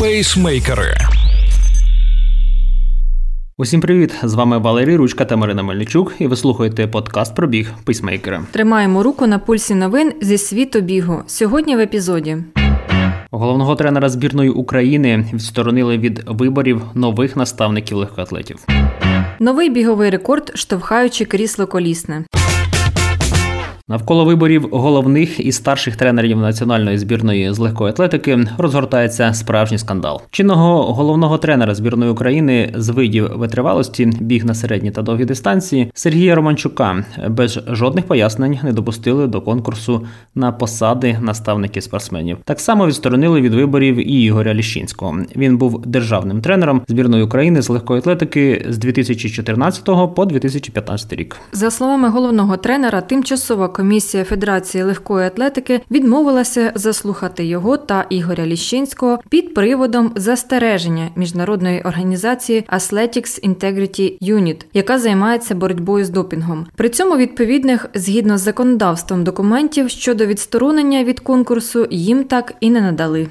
Пейсмейкери. Усім привіт! З вами Валерій Ручка та Марина Мельничук, і ви слухаєте подкаст про біг Пейсмейкери. Тримаємо руку на пульсі новин зі світу бігу. Сьогодні в епізоді. Головного тренера збірної України відсторонили від виборів нових наставників легкоатлетів. Новий біговий рекорд, штовхаючи крісло колісне. Навколо виборів головних і старших тренерів національної збірної з легкої атлетики розгортається справжній скандал. Чинного головного тренера збірної України з видів витривалості біг на середні та довгі дистанції Сергія Романчука без жодних пояснень не допустили до конкурсу на посади наставників спортсменів. Так само відсторонили від виборів і Ігоря Ліщинського. Він був державним тренером збірної України з легкої атлетики з 2014 по 2015 рік. За словами головного тренера, тимчасова комісія Федерації легкої атлетики відмовилася заслухати його та Ігоря Ліщинського під приводом застереження міжнародної організації Athletics Integrity Unit, яка займається боротьбою з допінгом. При цьому відповідних згідно з законодавством документів щодо відсторонення від конкурсу їм так і не надали.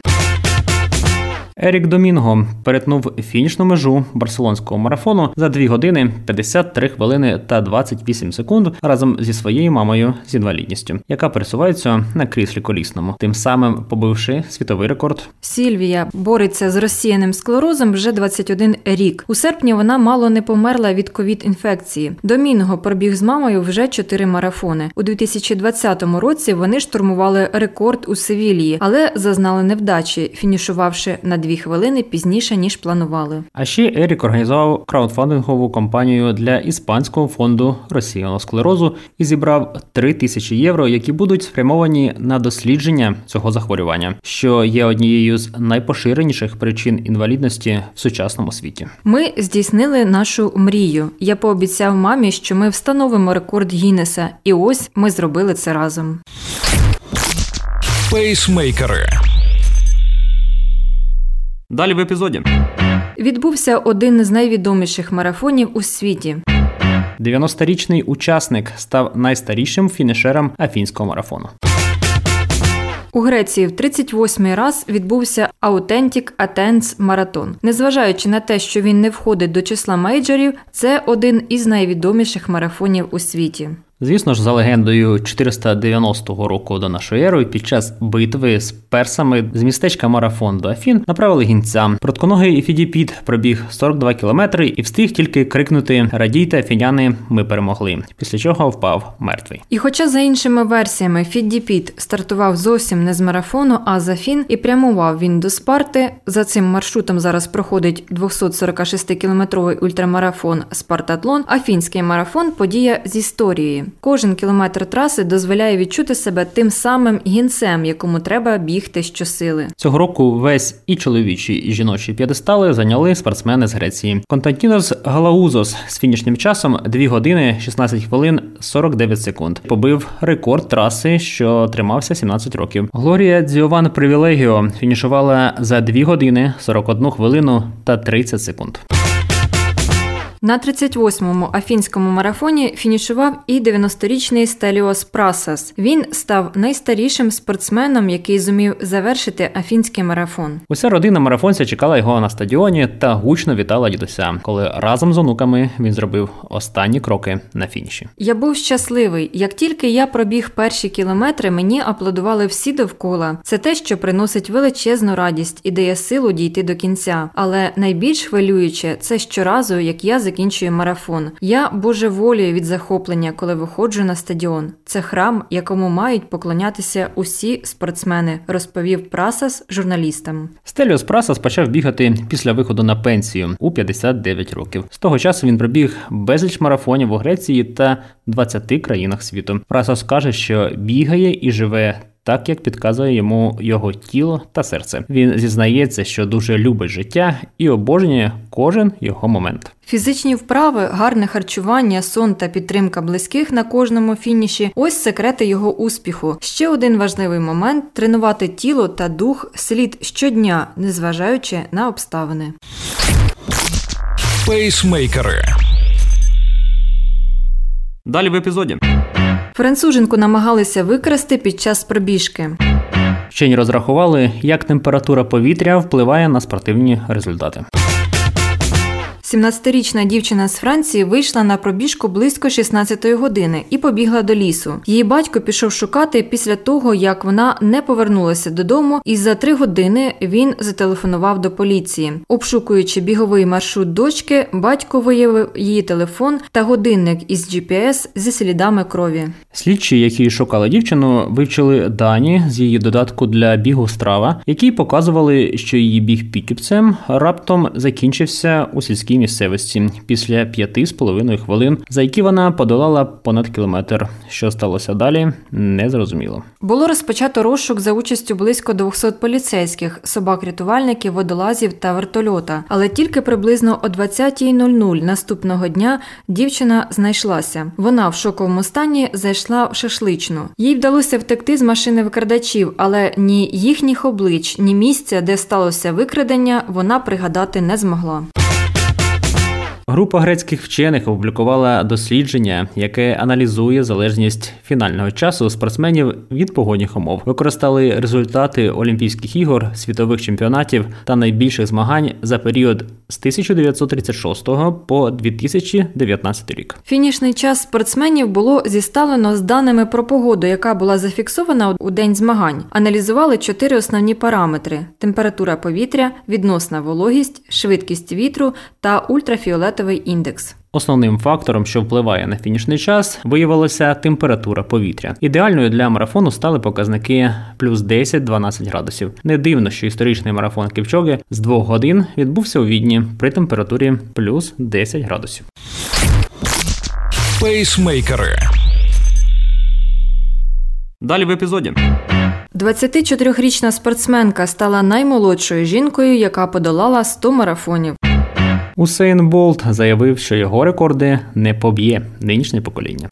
Ерік Домінго перетнув фінішну межу барселонського марафону за 2 години 53 хвилини та 28 секунд разом зі своєю мамою з інвалідністю, яка пересувається на кріслі колісному, тим самим побивши світовий рекорд. Сільвія бореться з розсіяним склерозом вже 21 рік. У серпні вона мало не померла від ковід-інфекції. Домінго пробіг з мамою вже 4 марафони. У 2020 році вони штурмували рекорд у Севілії, але зазнали невдачі, фінішувавши на 2 хвилини пізніше ніж планували. А ще Ерік організував краудфандингову кампанію для іспанського фонду розсіяного склерозу і зібрав 3 тисячі євро, які будуть спрямовані на дослідження цього захворювання, що є однією з найпоширеніших причин інвалідності в сучасному світі. Ми здійснили нашу мрію. Я пообіцяв мамі, що ми встановимо рекорд Гіннеса, і ось ми зробили це разом. Пейсмейкери. Далі в епізоді. Відбувся один з найвідоміших марафонів у світі. 90-річний учасник став найстарішим фінішером афінського марафону. У Греції в 38-й раз відбувся Authentic Athens маратон. Незважаючи на те, що він не входить до числа мейджорів, це один із найвідоміших марафонів у світі. Звісно ж, за легендою 490 року до нашої ери, під час битви з персами з містечка Марафон до Афін направили гінця. Протконогий Фідіпід пробіг 42 кілометри і встиг тільки крикнути Радійте, афіняни, ми перемогли. Після чого впав мертвий. І, хоча за іншими версіями Фідіппід стартував зовсім не з марафону, а з Афін, і прямував він до Спарти. За цим маршрутом зараз проходить 246-кілометровий ультрамарафон Спартатлон. Афінський марафон подія з історії. Кожен кілометр траси дозволяє відчути себе тим самим гінцем, якому треба бігти щосили. Цього року весь і чоловічі, і жіночі п'єдестали зайняли спортсмени з Греції. Константінос Галаузос з фінішним часом 2 години 16 хвилин 49 секунд. Побив рекорд траси, що тримався 17 років. Глорія Дзіован Привілегіо фінішувала за 2 години 41 хвилину та 30 секунд. На 38-му афінському марафоні фінішував і 90-річний Стеліос Прасас. Він став найстарішим спортсменом, який зумів завершити афінський марафон. Уся родина марафонця чекала його на стадіоні та гучно вітала дідуся, коли разом з онуками він зробив останні кроки на фініші. Я був щасливий. Як тільки я пробіг перші кілометри, мені аплодували всі довкола. Це те, що приносить величезну радість і дає силу дійти до кінця. Але найбільш хвилююче це щоразу, як я закінчую марафон. Я божеволію від захоплення, коли виходжу на стадіон. Це храм, якому мають поклонятися усі спортсмени, розповів Прасас журналістам. Стеліос Прасас почав бігати після виходу на пенсію у 59 років. З того часу він пробіг безліч марафонів у Греції та 20 країнах світу. Прасас каже, що бігає і живе. Так як підказує йому його тіло та серце, він зізнається, що дуже любить життя і обожнює кожен його момент. Фізичні вправи, гарне харчування, сон та підтримка близьких на кожному фініші ось секрети його успіху. Ще один важливий момент тренувати тіло та дух слід щодня, незважаючи на обставини. Пейсмейкери. Далі в епізоді. Француженку намагалися викрасти під час пробіжки. Вчені розрахували, як температура повітря впливає на спортивні результати. 17-річна дівчина з Франції вийшла на пробіжку близько 16-ї години і побігла до лісу. Її батько пішов шукати після того, як вона не повернулася додому, і за три години він зателефонував до поліції. Обшукуючи біговий маршрут дочки, батько виявив її телефон та годинник із GPS зі слідами крові. Слідчі, які шукали дівчину, вивчили дані з її додатку для бігу страва, які показували, що її біг підкіпцем раптом закінчився у сільській місцевості після п'яти з половиною хвилин, за які вона подолала понад кілометр. Що сталося далі, не зрозуміло. Було розпочато розшук за участю близько 200 поліцейських, собак-рятувальників, водолазів та вертольота. Але тільки приблизно о 20.00 наступного дня дівчина знайшлася. Вона в шоковому стані зайшла в шашличну. Їй вдалося втекти з машини викрадачів, але ні їхніх облич, ні місця, де сталося викрадення, вона пригадати не змогла. Група грецьких вчених опублікувала дослідження, яке аналізує залежність фінального часу спортсменів від погодних умов. Використали результати Олімпійських ігор, світових чемпіонатів та найбільших змагань за період з 1936 по 2019 рік. Фінішний час спортсменів було зіставлено з даними про погоду, яка була зафіксована у день змагань. Аналізували чотири основні параметри: температура повітря, відносна вологість, швидкість вітру та ультрафіолетовий індекс. Основним фактором, що впливає на фінішний час, виявилася температура повітря. Ідеальною для марафону стали показники плюс 10-12 градусів. Не дивно, що історичний марафон Ківчоги з двох годин відбувся у відні при температурі плюс 10 градусів. Пейсмейкери. Далі в епізоді. 24-річна спортсменка стала наймолодшою жінкою, яка подолала 100 марафонів. Усейн Болт заявив, що його рекорди не поб'є нинішнє покоління.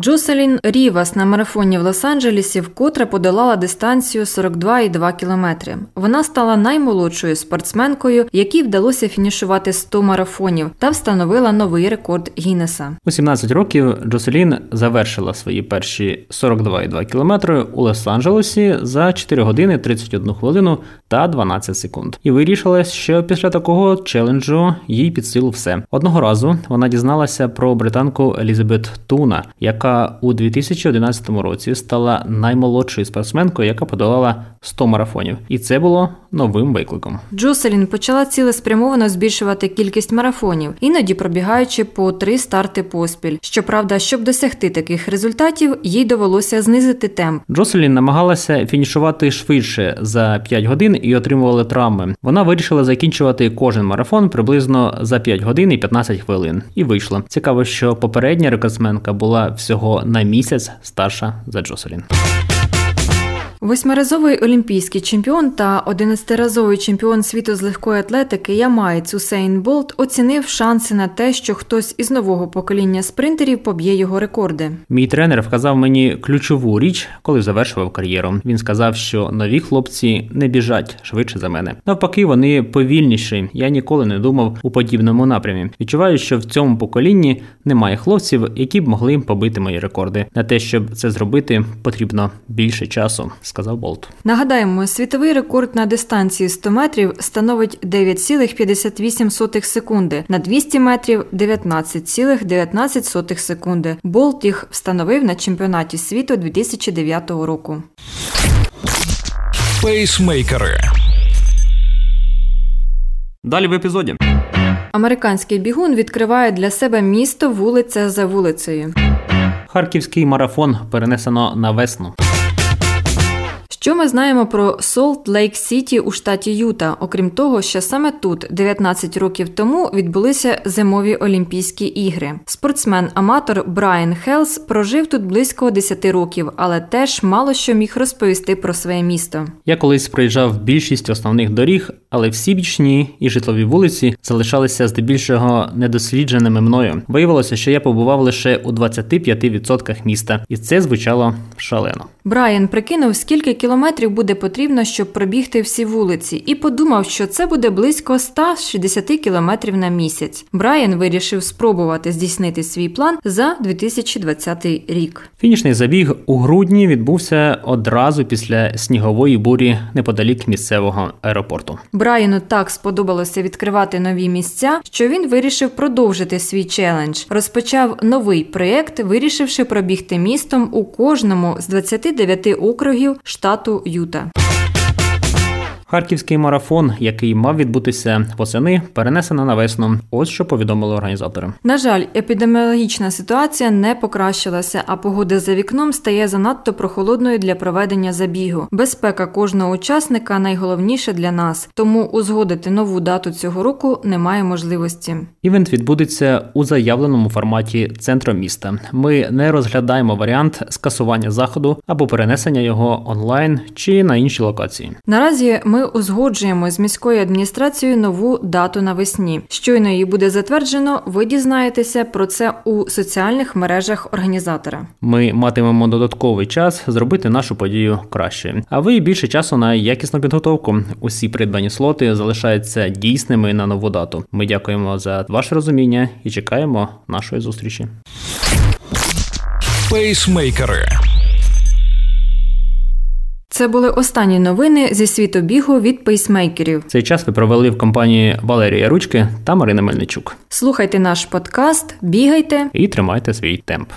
Джоселін Рівас на марафоні в Лос-Анджелесі вкотре подолала дистанцію 42,2 кілометри. Вона стала наймолодшою спортсменкою, якій вдалося фінішувати 100 марафонів та встановила новий рекорд Гіннеса. У 17 років Джоселін завершила свої перші 42,2 кілометри у Лос-Анджелесі за 4 години 31 хвилину та 12 секунд. І вирішила, що після такого челенджу їй під силу все. Одного разу вона дізналася про британку Елізабет Туна, яка у 2011 році стала наймолодшою спортсменкою, яка подолала 100 марафонів, і це було новим викликом. Джоселін почала цілеспрямовано збільшувати кількість марафонів, іноді пробігаючи по три старти поспіль. Щоправда, щоб досягти таких результатів, їй довелося знизити темп. Джоселін намагалася фінішувати швидше за 5 годин і отримувала травми. Вона вирішила закінчувати кожен марафон приблизно за 5 годин і 15 хвилин. І вийшла. Цікаво, що попередня рекордсменка була всього на місяць старша за Джоселін. Восьмиразовий олімпійський чемпіон та одинадцятиразовий чемпіон світу з легкої атлетики Ямаєць Усейн Болт оцінив шанси на те, що хтось із нового покоління спринтерів поб'є його рекорди. Мій тренер вказав мені ключову річ, коли завершував кар'єру. Він сказав, що нові хлопці не біжать швидше за мене. Навпаки, вони повільніші. Я ніколи не думав у подібному напрямі. Відчуваю, що в цьому поколінні немає хлопців, які б могли побити мої рекорди. На те, щоб це зробити, потрібно більше часу сказав Болт. Нагадаємо, світовий рекорд на дистанції 100 метрів становить 9,58 секунди, на 200 метрів 19,19 секунди. Болт їх встановив на чемпіонаті світу 2009 року. Пейсмейкери. Далі в епізоді. Американський бігун відкриває для себе місто вулиця за вулицею. Харківський марафон перенесено на весну. Що ми знаємо про Солт Лейк Сіті у штаті Юта, окрім того, що саме тут, 19 років тому, відбулися зимові Олімпійські ігри. Спортсмен-аматор Брайан Хелс прожив тут близько 10 років, але теж мало що міг розповісти про своє місто. Я колись проїжджав більшість основних доріг, але всі бічні і житлові вулиці залишалися здебільшого недослідженими мною. Виявилося, що я побував лише у 25% міста, і це звучало шалено. Брайан прикинув, скільки кілометрів кілометрів буде потрібно, щоб пробігти всі вулиці, і подумав, що це буде близько 160 кілометрів на місяць. Брайан вирішив спробувати здійснити свій план за 2020 рік. Фінішний забіг у грудні відбувся одразу після снігової бурі неподалік місцевого аеропорту. Брайану так сподобалося відкривати нові місця, що він вирішив продовжити свій челендж. Розпочав новий проєкт, вирішивши пробігти містом у кожному з 29 округів штату Юта. Харківський марафон, який мав відбутися восени, перенесено на весну. Ось що повідомили організатори. На жаль, епідеміологічна ситуація не покращилася, а погода за вікном стає занадто прохолодною для проведення забігу. Безпека кожного учасника найголовніше для нас, тому узгодити нову дату цього року немає можливості. Івент відбудеться у заявленому форматі центру міста. Ми не розглядаємо варіант скасування заходу або перенесення його онлайн чи на інші локації. Наразі ми узгоджуємо з міською адміністрацією нову дату навесні. Щойно її буде затверджено. Ви дізнаєтеся про це у соціальних мережах організатора. Ми матимемо додатковий час зробити нашу подію краще. А ви більше часу на якісну підготовку. Усі придбані слоти залишаються дійсними на нову дату. Ми дякуємо за ваше розуміння і чекаємо нашої зустрічі. Пейсмейкери. Це були останні новини зі світу бігу від пейсмейкерів. Цей час ви провели в компанії Валерія Ручки та Марина Мельничук. Слухайте наш подкаст, бігайте І тримайте свій темп.